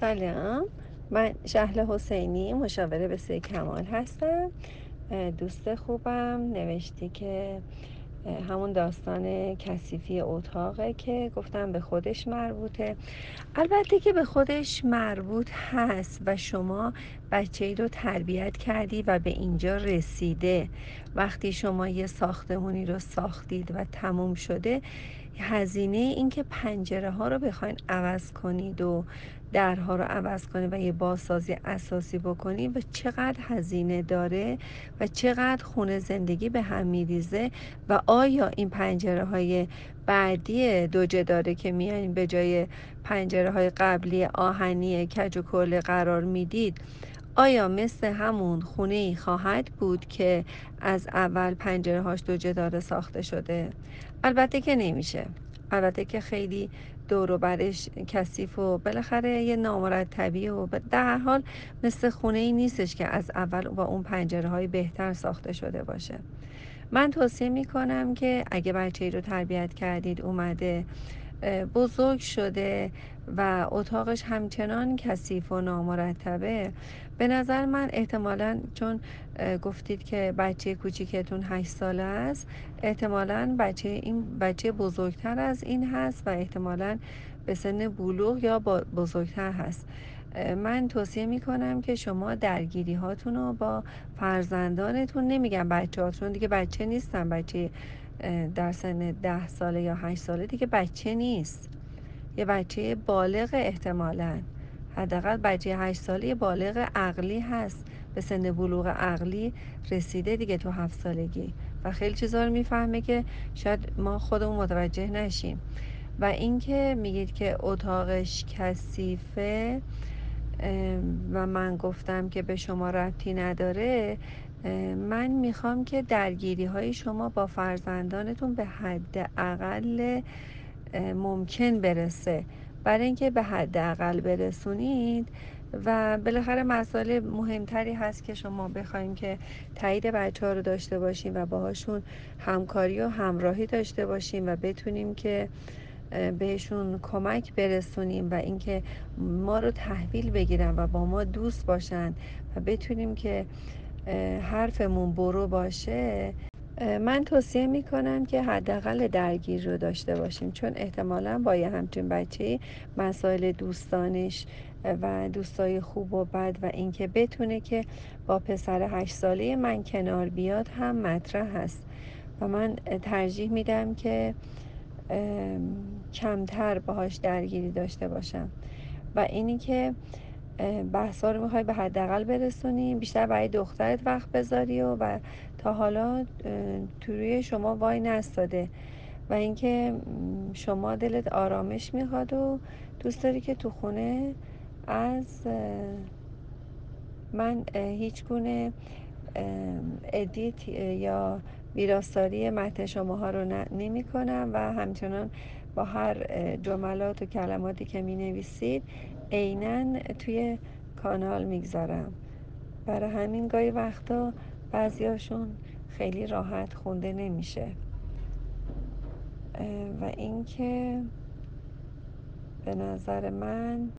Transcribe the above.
سلام. من شهله حسینی مشاور بسیار کمال هستم. دوست خوبم. نوشته که همون داستان کثیفی اتاقه که گفتم به خودش مربوطه. البته که به خودش مربوط هست و شما بچه ای رو تربیت کردی و به اینجا رسیده. وقتی شما یه ساختمونی رو ساختید و تموم شده هزینه این که پنجره ها رو بخواین عوض کنید و درها رو عوض کنید و یه بازسازی اساسی بکنید و چقدر هزینه داره و چقدر خونه زندگی به هم میریزه و آیا این پنجره های بعدی دوجه داره که میایین به جای پنجره های قبلی آهنی کج و کل قرار می‌دید آیا مثل همون خونه ای خواهد بود که از اول پنجره هاش دوجه داره ساخته شده؟ البته که نمیشه البته که خیلی دور و برش کثیف و بالاخره یه نامرتبی و در حال مثل خونه ای نیستش که از اول با اون پنجره های بهتر ساخته شده باشه من توصیه می‌کنم که اگه بچه ای رو تربیت کردید اومده بزرگ شده و اتاقش همچنان کثیف و نامرتبه. به نظر من احتمالا چون گفتید که بچه کوچیکتون هشت ساله است احتمالا بچه این بچه بزرگتر از این هست و احتمالا به سن بلوغ یا بزرگتر هست. من توصیه می کنم که شما درگیری هاتون رو با فرزندانتون نمیگم بچه هاتون دیگه بچه نیستن. بچه در سن ده ساله یا هشت ساله دیگه بچه نیست. یه بچه بالغ احتمالا. حداقل بچه هشت ساله بالغ عقلی هست. به سن بلوغ عقلی رسیده دیگه تو هفت سالگی. و خیلی چیزا رو می‌فهمه که شاید ما خودمون متوجه نشیم. و اینکه میگید که اتاقش کثیفه و من گفتم که به شما ربطی نداره من می‌خوام که درگیری های شما با فرزندانتون به حد اقل ممکن برسه. برای اینکه به حد اقل برسونید و بالاخره مسائل مهمتری هست که شما بخوایم که تایید بچه ها رو داشته باشیم و باهاشون همکاری و همراهی داشته باشیم و بتونیم که بهشون کمک برسونیم و اینکه ما رو تحویل بگیرن و با ما دوست باشن و بتونیم که حرفمون برو باشه من توصیه می کنم که حداقل درگیر رو داشته باشیم. چون احتمالا با یه همچین بچه مسائل دوستانش و دوستای خوب و بد و اینکه بتونه که با پسر هشت ساله من کنار بیاد هم مطرح هست. و من ترجیح میدم که کمتر باهاش درگیری داشته باشم. و اینی که بحثا رو می‌خوای به حداقل برسونی بیشتر برای دخترت وقت بذاری و, و تا حالا توی شما وای نستاده. و اینکه شما دلت آرامش می‌خواد و دوست داری که تو خونه از من هیچ گونه ادیت یا ویراستاری متن شماها رو نمی کنم و همچنان با هر جملات و کلماتی که می نویسید عینا توی کانال می‌گذارم. برای همین گاهی وقتا بعضیاشون خیلی راحت خونده نمیشه. و اینکه به نظر من